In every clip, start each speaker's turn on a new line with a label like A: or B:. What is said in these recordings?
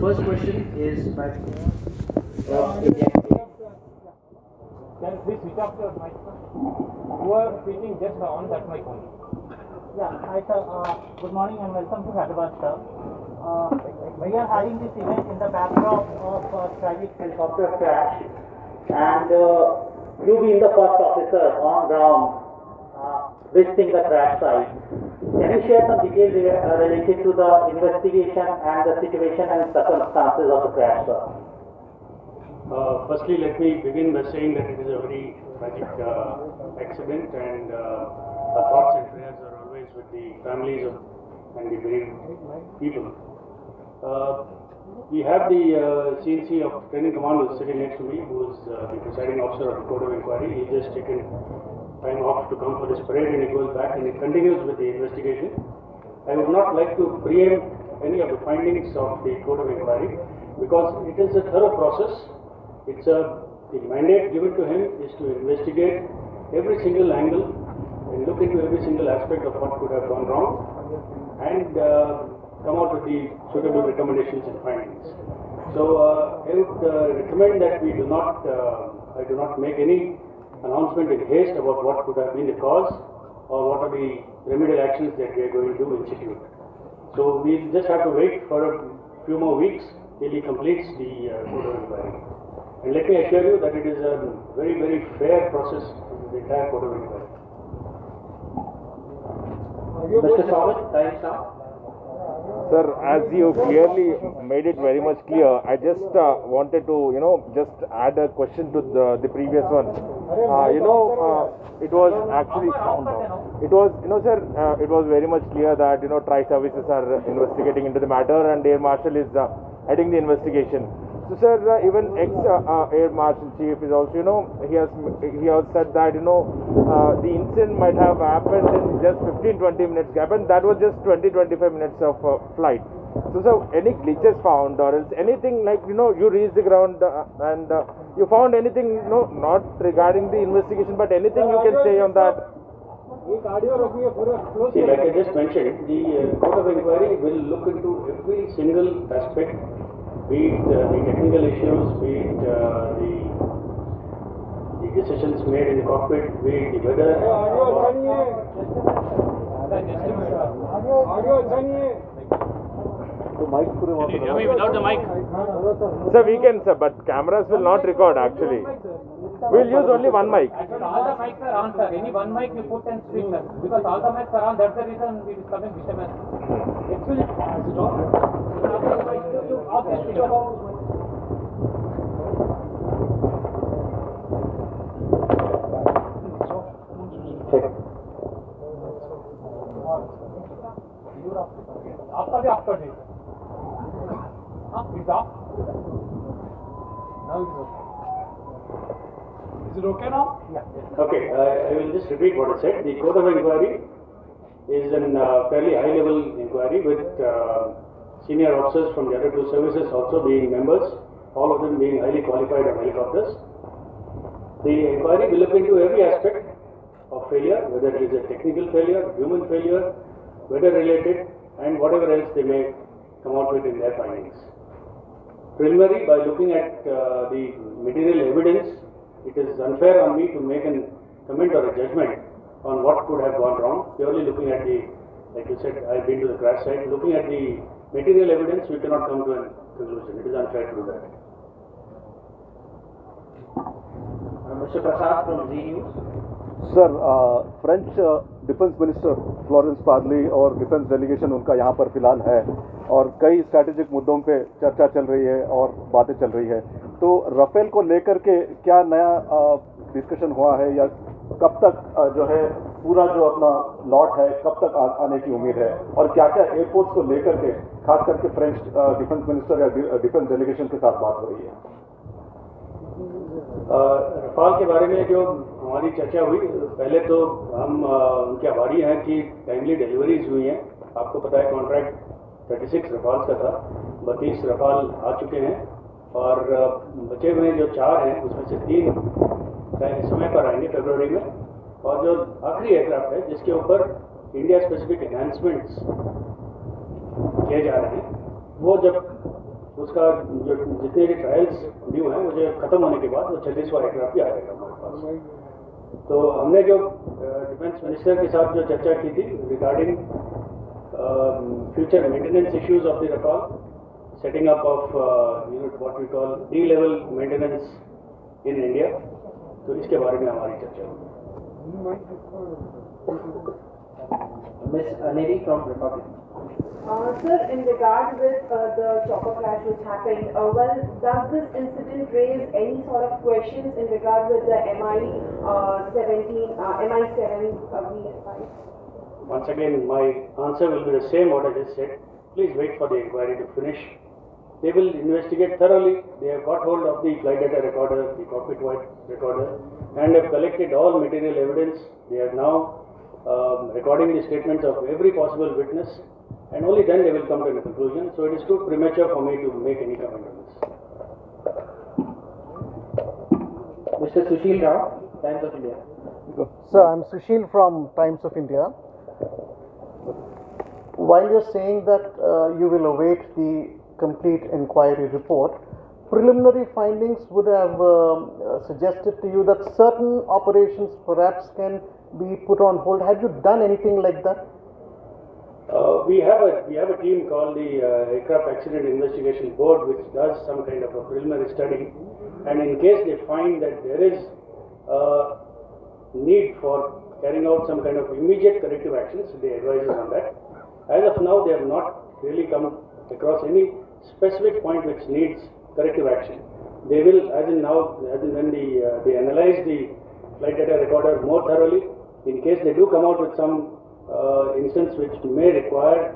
A: first question is by of India.
B: Can you please switch off your mic, sir? You are speaking just on that mic only.
C: Yeah, hi sir. Uh, good morning and welcome to Hyderabad, sir. Uh, we are having this event in the backdrop of a tragic helicopter crash, and uh, you being the first officer on ground uh, visiting the crash site, can you share some details uh, related to the investigation and the situation and circumstances of the crash, sir?
D: Uh, Firstly, let me begin by saying that it is a very tragic uh, accident and uh, our thoughts and prayers are always with the families of and the bereaved people. Uh, We have the uh, C-in-C of Training Command who's sitting next to me, who is uh, the presiding officer of the Court of Inquiry. He just taken time off to come for this parade and he goes back and he continues with the investigation. I would not like to preempt any of the findings of the Court of Inquiry because it is a thorough process. It's a, the mandate given to him is to investigate every single angle and look into every single aspect of what could have gone wrong and uh, come out with the suitable recommendations and findings. So uh, I would uh, recommend that we do not, uh, I do not make any announcement in haste about what could have been the cause or what are the remedial actions that we are going to institute. So we'll just have to wait for a few more weeks till he completes the uh, court of inquiry. And let me assure you that it is a very, very fair process, the entire court of inquiry.
A: Mr. Thomas, time now.
E: Sir, as you clearly made it very much clear, I just uh, wanted to, you know, just add a question to the, the previous one. Uh, you know, uh, it was actually, it was, you know, sir, uh, it was very much clear that, you know, tri services are investigating into the matter and Air Marshal is uh, heading the investigation. So, sir, uh, even ex uh, uh, Air Marshal Chief is also, you know, he has he has said that, you know, uh, the incident might have happened in just 15 20 minutes gap, and that was just 20 25 minutes of uh, flight. So, sir, any glitches found, or else anything like, you know, you reached the ground uh, and uh, you found anything, you know, not regarding the investigation, but anything you can say on that?
D: See, like I just mentioned, the uh, Court of Inquiry will look into every single aspect, be it uh, the technical issues, be it uh, the, the decisions made in the cockpit, be it the weather.
B: Can you hear me without the mic?
E: Sir, we can, sir, but cameras will not record actually. We'll use only one mic.
B: I all the mics are on, sir. Any one mic you put and switch, sir. Because all the mics are on, that's the reason it is coming disturbance. Actually, stop. Off the switch off. आपका भी of कर दीजिए Okay. Is it okay now? Yeah.
D: Okay, uh, I will just repeat what I said. The Court of Inquiry is a uh, fairly high level inquiry with uh, senior officers from the other two services also being members, all of them being highly qualified on helicopters. The inquiry will look into every aspect of failure, whether it is a technical failure, human failure, weather related, and whatever else they may come out with in their findings preliminary by looking at uh, the material evidence, it is unfair on me to make a comment or a judgment on what could have gone wrong. Purely looking at the, like you said, I've been to the crash site, looking at the material evidence, we cannot come to a conclusion. It is unfair to do that.
A: Uh, Mr. Prasad from Zee News.
F: Sir, uh, French uh, defence minister Florence Parly और defence delegation उनका यहाँ पर फ़िलहाल है और कई strategic मुद्दों पे चर्चा चल रही है और बातें चल रही है। तो राफेल को लेकर के क्या नया डिस्कशन हुआ है या कब तक जो है पूरा जो अपना लॉट है कब तक आ, आने की उम्मीद है और क्या क्या एयरपोर्ट को लेकर के खास करके फ्रेंच डिफेंस मिनिस्टर या डिफेंस डेलीगेशन के साथ बात हो रही है?
D: रफाल के बारे में जो हमारी चर्चा हुई, पहले तो हम उनके आभारी हैं कि टाइमली डिलीवरीज हुई हैं। आपको पता है कॉन्ट्रैक्ट 36 रफाल का था, बत्तीस रफाल आ चुके हैं और बचे हुए जो चार हैं, उसमें से तीन समय पर आएँगे फरवरी में। और जो आखिरी एयरक्राफ्ट है, जिसके ऊपर इंडिया स्पेसिफिक एनहांसमेंट्स किए जा रहे हैं, वो जब उसका जो जितने भी ट्रायल्स ड्यू हैं मुझे खत्म होने के बाद वो छत्तीसवा एयरक्राफ्ट भी आएगा हमारे पास। तो हमने जो डिफेंस मिनिस्टर के साथ जो चर्चा की थी regarding future maintenance issues of the Rafale setting up of uh, you know what we call D level maintenance in तो इसके बारे में हमारी चर्चा हुई
A: Miss Aneri from Republic.
G: Uh, Sir, in regard with uh, the chopper crash which happened, uh, well, does this incident raise any sort of questions in regard with the MI uh, 17, uh, MI 7 uh, V5?
D: Once again, my answer will be the same what I just said. Please wait for the inquiry to finish. They will investigate thoroughly. They have got hold of the flight data recorder, the cockpit voice recorder, and have collected all material evidence. They are now um, recording the statements of every possible witness, and only then they will come to a conclusion. So it is too premature for me to make any comment on this.
A: Mr. Sushil Rao, Times of India.
H: Sir, I'm Sushil from Times of India. While you're saying that uh, you will await the complete inquiry report, preliminary findings would have uh, suggested to you that certain operations perhaps can be put on hold. Have you done anything like that?
D: Uh, we have a we have a team called the uh, Aircraft Accident Investigation Board, which does some kind of a preliminary study, and in case they find that there is uh, need for carrying out some kind of immediate corrective actions, they advise us on that. As of now, they have not really come across any specific point which needs corrective action. They will, as in now, as in when the uh, they analyze the flight data recorder more thoroughly. In case they do come out with some uh, instance which may require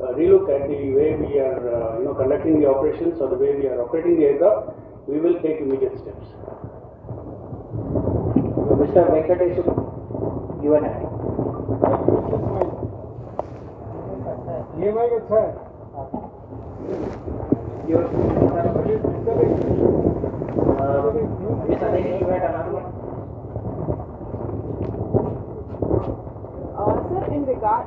D: a relook at the way we are, uh, you know, conducting the operations or the way we are operating the aircraft, we will take immediate steps.
A: Mr. Venkatesh, UNI. Your, uh, Miss Aneri, you had another one?
G: Uh, Sir, in regard,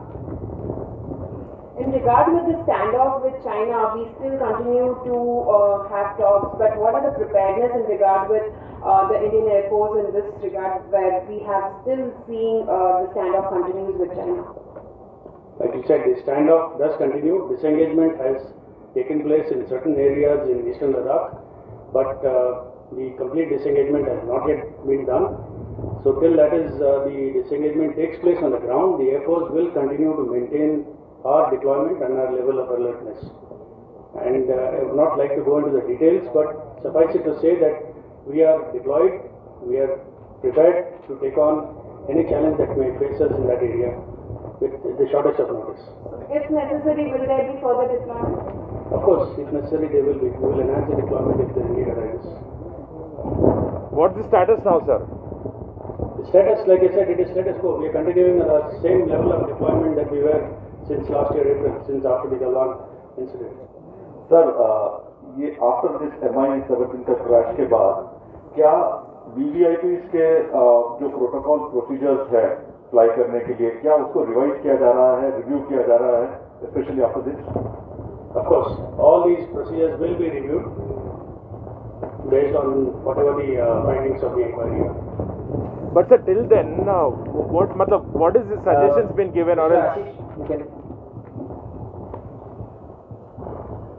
G: in regard with the standoff with China, we still continue to uh, have talks, but what are the preparedness in regard with uh, the Indian Air Force in this regard, where we have still seeing uh, the standoff continues with China?
D: Like you said, the standoff does continue. Disengagement has taken place in certain areas in eastern Ladakh, but uh, the complete disengagement has not yet been done. So till that is uh, the disengagement takes place on the ground, the Air Force will continue to maintain our deployment and our level of alertness. And uh, I would not like to go into the details, but suffice it to say that we are deployed, we are prepared to take on any challenge that may face us in that area with the shortest of notice.
G: If necessary, will there be further deployment?
D: Of course, if necessary, they will be. We will enhance the deployment if the need arises.
E: What's the status now, sir?
D: The status, like I said, it is status quo. We are continuing at the same level of deployment that we were since last year April, since after the Galwan incident.
F: Sir uh, ये after this M I seventeen का crash के बाद क्या VVIP के अ, जो protocol procedures है fly करने के लिए क्या उसको रिवाइज किया जा रहा है रिव्यू किया जा रहा है specially after this
D: Of course, all these procedures will be reviewed based on whatever the uh, findings of the inquiry are.
E: But sir, till then, uh, what, matlab, what is the suggestions been given or
A: Mr.
E: else?
A: Ashish, you can.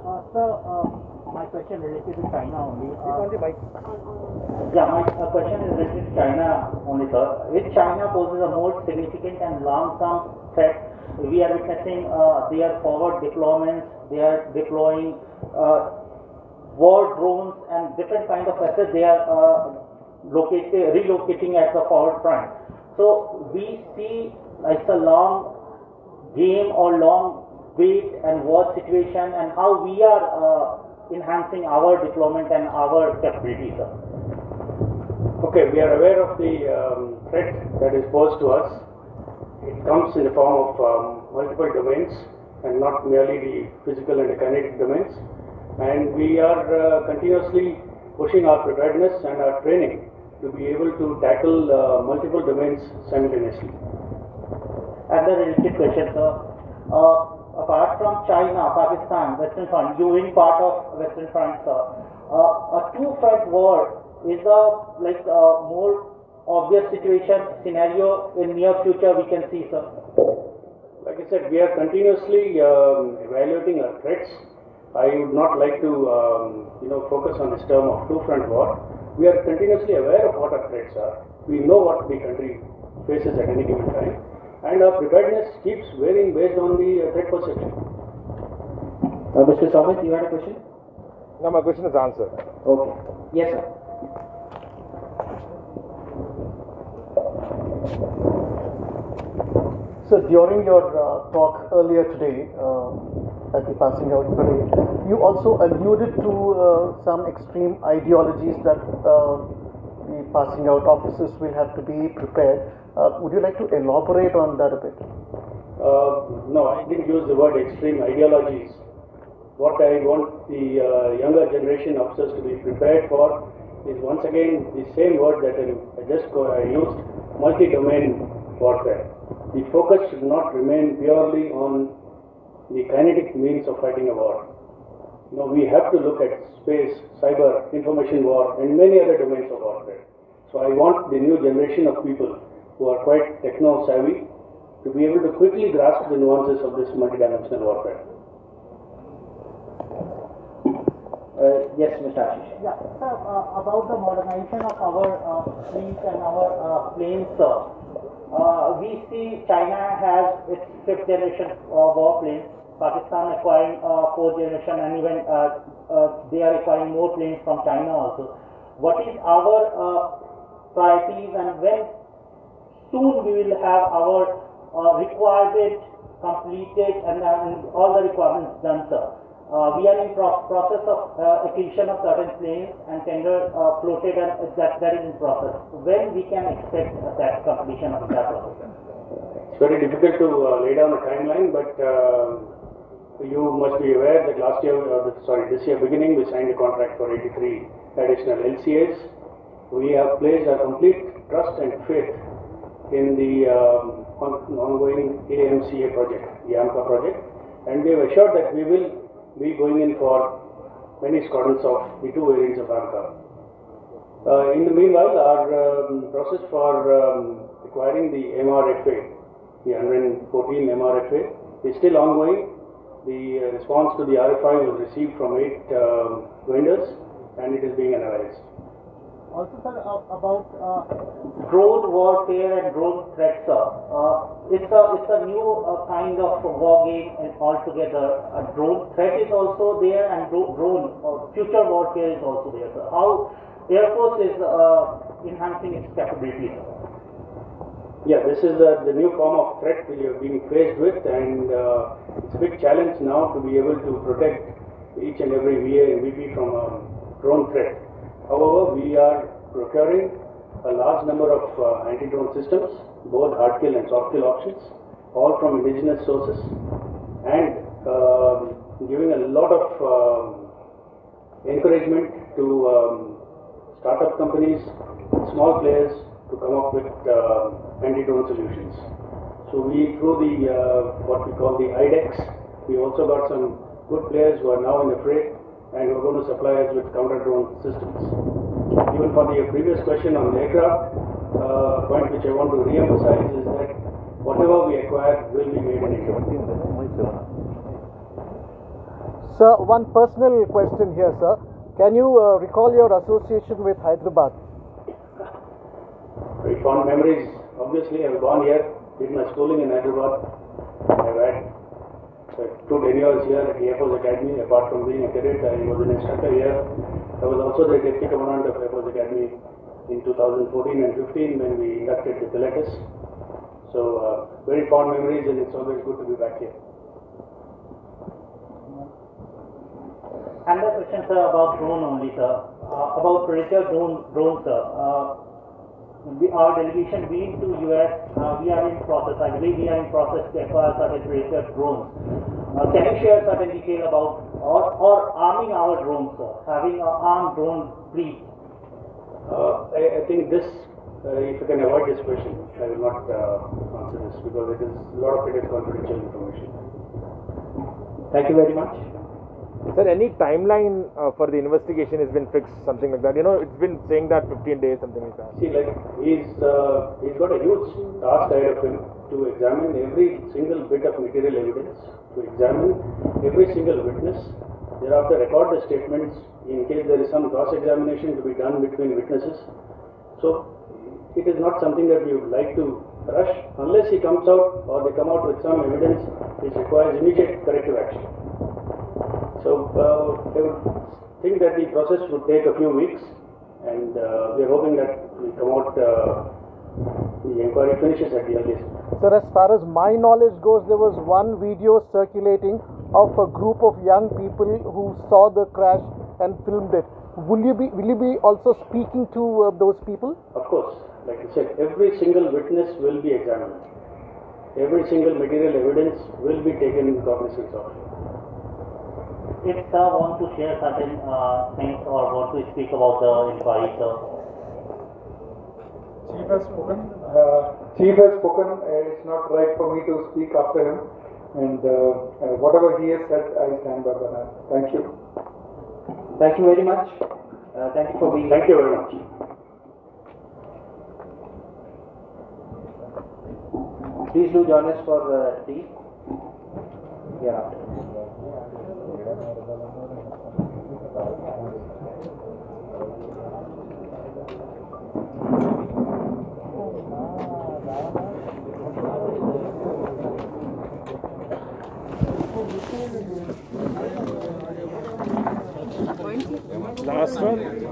C: Uh, sir, uh, my question related to China only. Uh, Yeah, my uh, question is related to China only, sir. If China poses a more significant and long-term threat, we are witnessing uh, their forward deployments, they are deploying uh, war drones and different kind of assets they are uh, located, relocating at the forward front. So we see like a long game or long wait and war situation and how we are uh, enhancing our deployment and our capabilities.
D: Okay, we are aware of the um, threat that is posed to us. It comes in the form of um, multiple domains and not merely the physical and kinetic domains. And we are uh, continuously pushing our preparedness and our training to be able to tackle uh, multiple domains simultaneously.
C: Another related question, sir. Uh, apart from China, Pakistan, Western Front, you in part of Western Front, sir, uh, a two-front war is a like a more obvious situation scenario in near future we can see, sir.
D: Like I said, we are continuously um, evaluating our threats. I would not like to, um, you know, focus on this term of two-front war. We are continuously aware of what our threats are. We know what the country faces at any given time, and our preparedness keeps varying based on the uh, threat perception.
A: Uh, Mr. Somit, you had a question?
E: No, my question is answered.
A: Okay. Yes, sir.
H: So during your uh, talk earlier today uh, at the passing out parade, you also alluded to uh, some extreme ideologies that uh, the passing out officers will have to be prepared. Uh, would you like to elaborate on that a bit?
D: Uh, no, I didn't use the word extreme ideologies. What I want the younger generation officers to be prepared for is once again the same word that I just I used, multi-domain warfare. The focus should not remain purely on the kinetic means of fighting a war. You know, we have to look at space, cyber, information war, and many other domains of warfare. So I want the new generation of people who are quite techno savvy to be able to quickly grasp the nuances of this multidimensional warfare.
A: Uh, yes, Mr. Ashish.
C: Yeah, sir, uh, about the modernization of our uh, fleet and our uh, planes, sir. Uh, we see China has its fifth generation uh, war planes, Pakistan acquiring uh, fourth generation, and even uh, uh, they are acquiring more planes from China also. What is our uh, priorities and when soon we will have our uh, requirement completed and, and all the requirements done, sir? Uh, we are in pro- process of uh, acquisition of certain planes and tender uh, floated and that, that is in process. When we can expect uh, that completion of that process?
D: It's very difficult to uh, lay down a timeline, but uh, you must be aware that last year, sorry, this year beginning, we signed a contract for 83 additional LCAs. We have placed our complete trust and faith in the um, on- ongoing AMCA project, the AMCA project, and we have assured that we will be going in for many squadrons of the two variants of AMCA. Uh, in the meanwhile, our um, process for um, acquiring the MRFA, the 114 MRFA, is still ongoing. The uh, response to the RFI was received from eight um vendors and it is being analyzed.
C: Also, sir, uh, about uh, drone warfare and drone threats, sir. Uh, it's a it's a new uh, kind of war game and altogether. A drone threat is also there, and drone uh, future warfare is also there. Sir. How Air Force is uh, enhancing its capabilities. Sir.
D: Yeah, this is uh, the new form of threat we are being faced with, and uh, it's a big challenge now to be able to protect each and every VA and VP from a drone threat. However, we are procuring a large number of uh, anti-drone systems, both hard kill and soft kill options, all from indigenous sources, and um giving a lot of um, encouragement to um, startup companies, small players to come up with uh, anti-drone solutions. So we, through the uh, what we call the IDEX, we also got some good players who are now in the fray and who are going to supply us with counter-drone systems. Even for the previous question on the aircraft, uh, point which I want to re-emphasize is that whatever we acquire will be made in India.
H: Sir, one personal question here, sir. Can you uh, recall your association with Hyderabad?
D: Very fond memories. Obviously, I was born here, did my schooling in Hyderabad. I've had uh, two tenures here at the Air Force Academy. Apart from being a cadet, I was an instructor here. I was also the deputy commandant of Air Force Academy in 2014 and 15 when we inducted the Pilatus. So, uh, very fond memories, and it's always good to be back here.
C: Another question, sir, about drone only, sir. Uh, about Predator drone, drone, sir. Uh, we, our delegation being to US, uh, we are in process, I believe we are in process to acquire certain Predator drones. Uh, can you share certain detail about, or, or arming our drones, sir? Having an armed drone fleet?
D: Uh, I, I think this, uh, if you can avoid this question, I will not uh, answer this because it is, a lot of it is confidential information.
A: Thank you very much.
E: Sir, any timeline uh, for the investigation has been fixed, something like that? You know, it's been saying that 15 days, something like that.
D: See, like, he's, uh, he's got a huge task ahead of him to examine every single bit of material evidence, to examine every single witness, thereafter record the statements in case there is some cross-examination to be done between witnesses. So, it is not something that we would like to rush unless he comes out or they come out with some evidence which requires immediate corrective action. So, uh, I would think that the process would take a few weeks and uh, we are hoping that we come out, uh, the inquiry finishes at the earliest.
H: Sir, as far as my knowledge goes, there was one video circulating of a group of young people who saw the crash and filmed it. Will you be will you be also speaking to uh, those people?
D: Of course, like I said, every single witness will be examined. Every single material evidence will be taken in cognizance of.
C: If sir want to share certain uh, things or want to speak about the inquiry, sir.
A: Chief has spoken. Uh, Chief has spoken. Uh, it's not right for me to speak after him. And uh, uh, whatever he has said, I stand by that. Thank you. Thank you very much. Uh, thank you for being.
D: Thank you very much.
A: Please do join us for uh, tea. Yeah.
E: Last one.